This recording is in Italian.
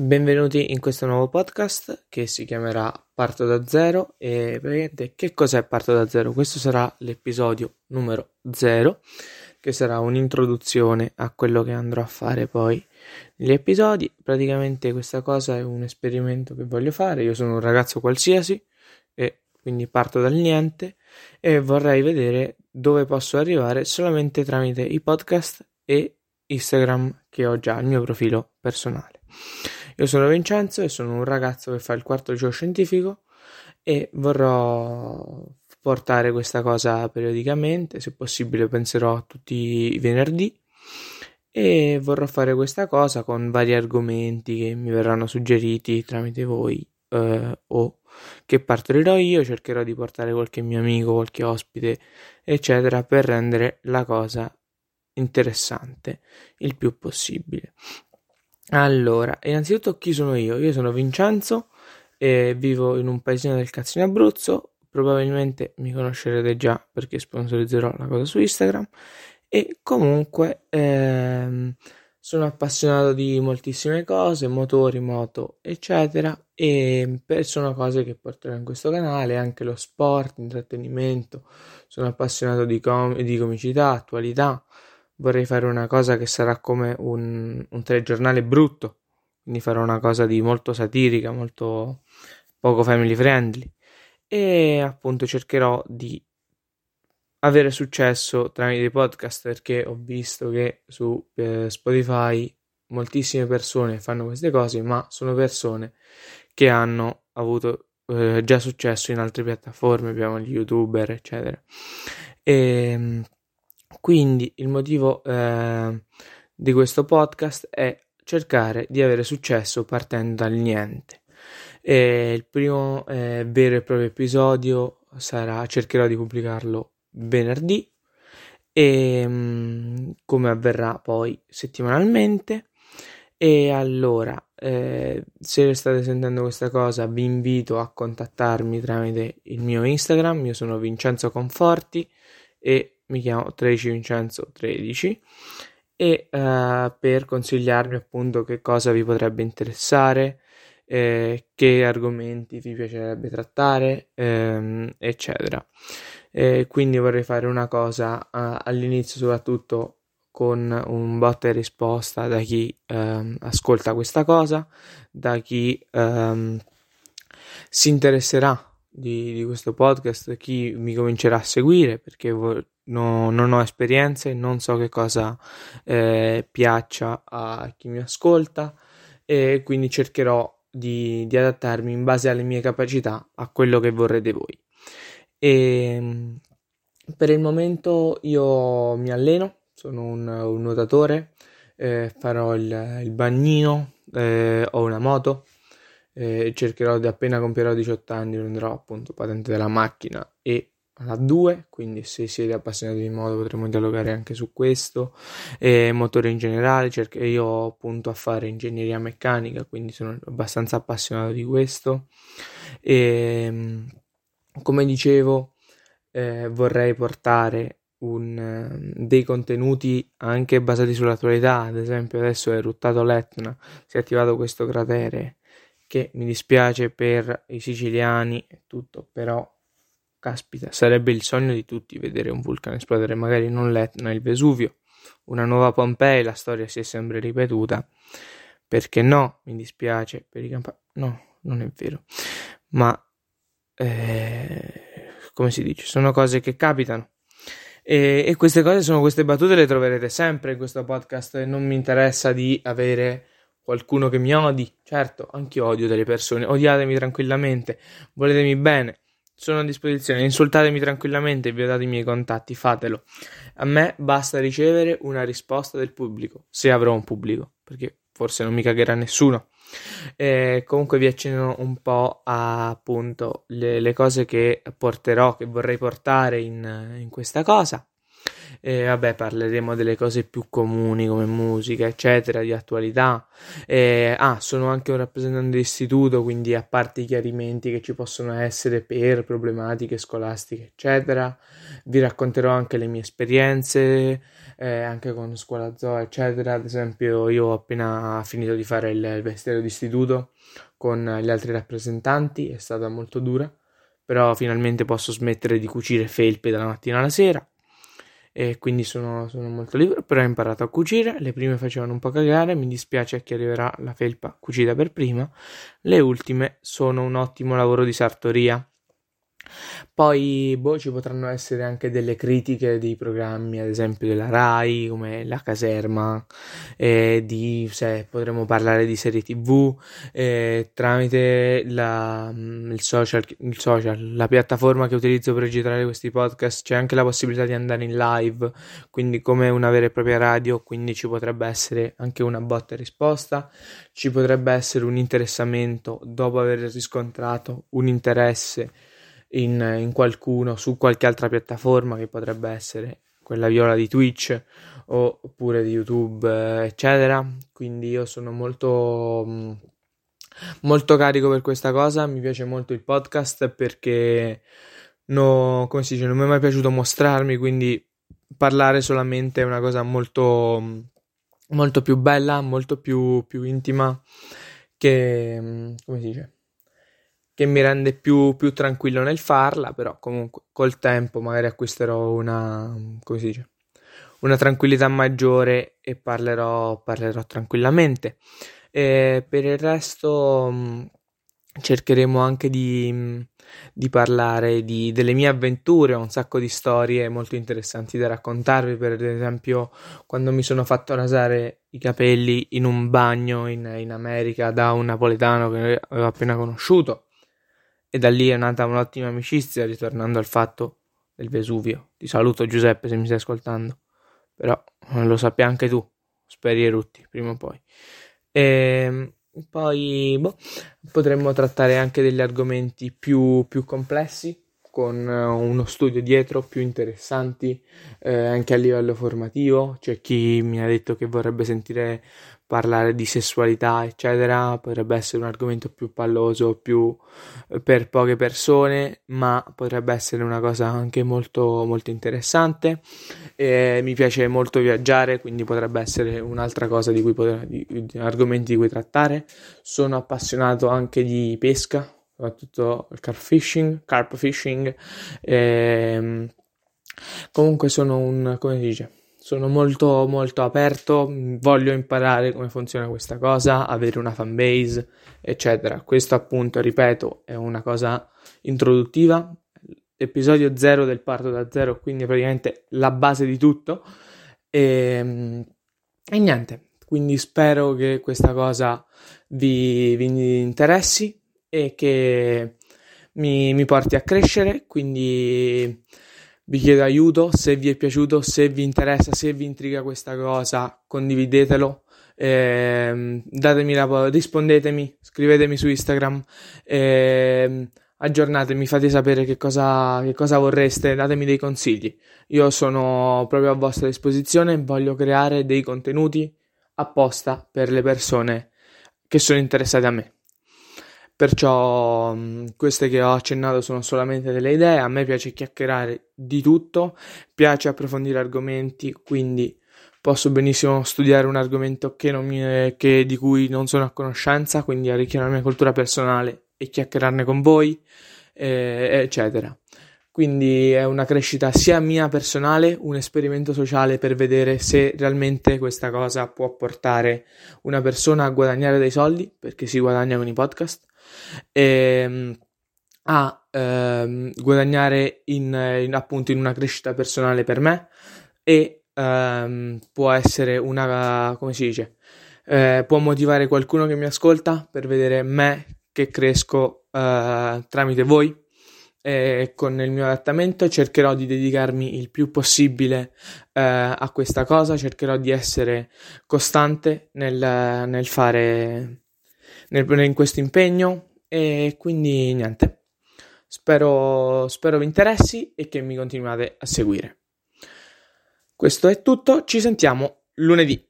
Benvenuti in questo nuovo podcast che si chiamerà Parto da zero e praticamente che cos'è Parto da zero? Questo sarà l'episodio numero zero che sarà un'introduzione a quello che andrò a fare poi negli episodi. Praticamente questa cosa è un esperimento che voglio fare. Io sono un ragazzo qualsiasi e quindi parto dal niente e vorrei vedere dove posso arrivare solamente tramite i podcast e Instagram che ho già, il mio profilo personale. Io sono Vincenzo e sono un ragazzo che fa il quarto liceo scientifico e vorrò portare questa cosa periodicamente, se possibile penserò tutti i venerdì e vorrò fare questa cosa con vari argomenti che mi verranno suggeriti tramite voi eh, o che partorirò io, cercherò di portare qualche mio amico, qualche ospite, eccetera, per rendere la cosa interessante il più possibile. Allora, innanzitutto chi sono io? Io sono Vincenzo e vivo in un paesino del cazzo in Abruzzo. Probabilmente mi conoscerete già perché sponsorizzerò la cosa su Instagram. E comunque ehm, sono appassionato di moltissime cose, motori, moto, eccetera. E sono cose che porterò in questo canale, anche lo sport, intrattenimento. Sono appassionato di, com- di comicità, attualità vorrei fare una cosa che sarà come un, un telegiornale brutto, quindi farò una cosa di molto satirica, molto poco family friendly e appunto cercherò di avere successo tramite i podcast perché ho visto che su eh, Spotify moltissime persone fanno queste cose, ma sono persone che hanno avuto eh, già successo in altre piattaforme, abbiamo gli youtuber, eccetera. E, ehm, quindi il motivo eh, di questo podcast è cercare di avere successo partendo dal niente. E il primo eh, vero e proprio episodio sarà, cercherò di pubblicarlo venerdì e mh, mm, come avverrà poi settimanalmente. E allora, eh, se state sentendo questa cosa, vi invito a contattarmi tramite il mio Instagram. Io sono Vincenzo Conforti e mi chiamo 13 Vincenzo 13 e uh, per consigliarmi appunto che cosa vi potrebbe interessare, eh, che argomenti vi piacerebbe trattare, ehm, eccetera. E quindi vorrei fare una cosa uh, all'inizio soprattutto con un botta e risposta da chi um, ascolta questa cosa, da chi um, si interesserà di, di, questo podcast, chi mi comincerà a seguire perché vo- no, non ho esperienze, non so che cosa eh, piaccia a chi mi ascolta e quindi cercherò di, di, adattarmi in base alle mie capacità a quello che vorrete voi. E, ehm, per il momento io mi alleno, sono un, un nuotatore, eh, farò il, il bagnino, eh, ho una moto, eh, cercherò di appena compierò 18 anni prenderò appunto patente della macchina e la 2, quindi se siete appassionati di moto potremo dialogare anche su questo. E motore in generale, cerco, io appunto a fare ingegneria meccanica, quindi sono abbastanza appassionato di questo. E come dicevo, eh, vorrei portare un, dei contenuti anche basati sull'attualità. Ad esempio, adesso è ruttato l'Etna, si è attivato questo cratere che mi dispiace per i siciliani e tutto, però Caspita, sarebbe il sogno di tutti vedere un vulcano esplodere, magari non l'Etna, il Vesuvio, una nuova Pompei, la storia si è sempre ripetuta. Perché no? Mi dispiace per i campani. No, non è vero. Ma eh, come si dice? Sono cose che capitano. E, e, queste cose sono queste battute le troverete sempre in questo podcast. E non mi interessa di avere qualcuno che mi odi. Certo, anche odio delle persone. Odiatemi tranquillamente, voletemi bene sono a disposizione, insultatemi tranquillamente, vi ho dato i miei contatti, fatelo. A me basta ricevere una risposta del pubblico, se avrò un pubblico, perché forse non mi cagherà nessuno. E comunque vi accenno un po' a appunto le, le, cose che porterò, che vorrei portare in, in questa cosa. E vabbè, parleremo delle cose più comuni come musica, eccetera, di attualità. E, ah, sono anche un rappresentante di istituto, quindi a parte i chiarimenti che ci possono essere per problematiche scolastiche, eccetera, vi racconterò anche le mie esperienze, eh, anche con scuola zoo, eccetera. Ad esempio, io ho appena finito di fare il, il vestiero d'istituto con gli altri rappresentanti, è stata molto dura, però finalmente posso smettere di cucire felpe dalla mattina alla sera e quindi sono, sono, molto libero, però ho imparato a cucire, le prime facevano un po' cagare, mi dispiace a chi arriverà la felpa cucita per prima, le ultime sono un ottimo lavoro di sartoria. Poi boh, ci potranno essere anche delle critiche dei programmi, ad esempio della Rai, come La Caserma, eh, di, se potremmo parlare di serie TV, eh, tramite la, mm, il, social, il social, la piattaforma che utilizzo per registrare questi podcast, c'è anche la possibilità di andare in live, quindi come una vera e propria radio, quindi ci potrebbe essere anche una botta e risposta, ci potrebbe essere un interessamento dopo aver riscontrato un interesse in, in qualcuno su qualche altra piattaforma che potrebbe essere quella viola di Twitch oppure di YouTube, eccetera. Quindi io sono molto mm, molto carico per questa cosa. Mi piace molto il podcast perché no, come si dice, non mi è mai piaciuto mostrarmi, quindi parlare solamente è una cosa molto molto più bella, molto più, più intima che mm, come si dice che mi rende più, più, tranquillo nel farla, però comunque col tempo magari acquisterò una, come si dice, una tranquillità maggiore e parlerò, parlerò tranquillamente. E per il resto mm, cercheremo anche di, mm, di parlare di, delle mie avventure, ho un sacco di storie molto interessanti da raccontarvi, per esempio quando mi sono fatto rasare i capelli in un bagno in, in America da un napoletano che avevo appena conosciuto e da lì è nata un'ottima amicizia, ritornando al fatto del Vesuvio. Ti saluto Giuseppe se mi stai ascoltando, però eh, lo sappi anche tu, speri e rutti prima o poi. E ehm, poi boh, potremmo trattare anche degli argomenti più, più complessi, con eh, uno studio dietro più interessanti eh, anche a livello formativo. C'è chi mi ha detto che vorrebbe sentire parlare di sessualità, eccetera, potrebbe essere un argomento più palloso, più eh, per poche persone, ma potrebbe essere una cosa anche molto, molto interessante. E mi piace molto viaggiare, quindi potrebbe essere un'altra cosa di cui poter, di, di argomenti di cui trattare. Sono appassionato anche di pesca, soprattutto carp fishing, carp fishing. E, ehm, comunque sono un, come si dice? Sono molto molto aperto, voglio imparare come funziona questa cosa, avere una fanbase, eccetera. Questo appunto, ripeto, è una cosa introduttiva, episodio 0 del parto da zero, quindi praticamente la base di tutto. E, ehm, e niente, quindi spero che questa cosa vi, vi interessi e che mi, mi porti a crescere, quindi vi chiedo aiuto, se vi è piaciuto, se vi interessa, se vi intriga questa cosa, condividetelo, eh, datemi la, rispondetemi, scrivetemi su Instagram, eh, aggiornatemi, fate sapere che cosa, che cosa vorreste, datemi dei consigli. Io sono proprio a vostra disposizione, voglio creare dei contenuti apposta per le persone che sono interessate a me. Perciò queste che ho accennato sono solamente delle idee, a me piace chiacchierare di tutto, piace approfondire argomenti, quindi posso benissimo studiare un argomento che mi, che, di cui non sono a conoscenza, quindi arricchire la mia cultura personale e chiacchierarne con voi, eh, eccetera. Quindi è una crescita sia mia personale, un esperimento sociale per vedere se realmente questa cosa può portare una persona a guadagnare dei soldi, perché si guadagna con i podcast, e, ehm, a ehm, guadagnare in, in, appunto in una crescita personale per me e ehm, può essere una come si dice eh, può motivare qualcuno che mi ascolta per vedere me che cresco eh, tramite voi. E con il mio adattamento cercherò di dedicarmi il più possibile eh, a questa cosa cercherò di essere costante nel, nel fare nel, in questo impegno e quindi niente, spero, spero vi interessi e che mi continuate a seguire. Questo è tutto, ci sentiamo lunedì.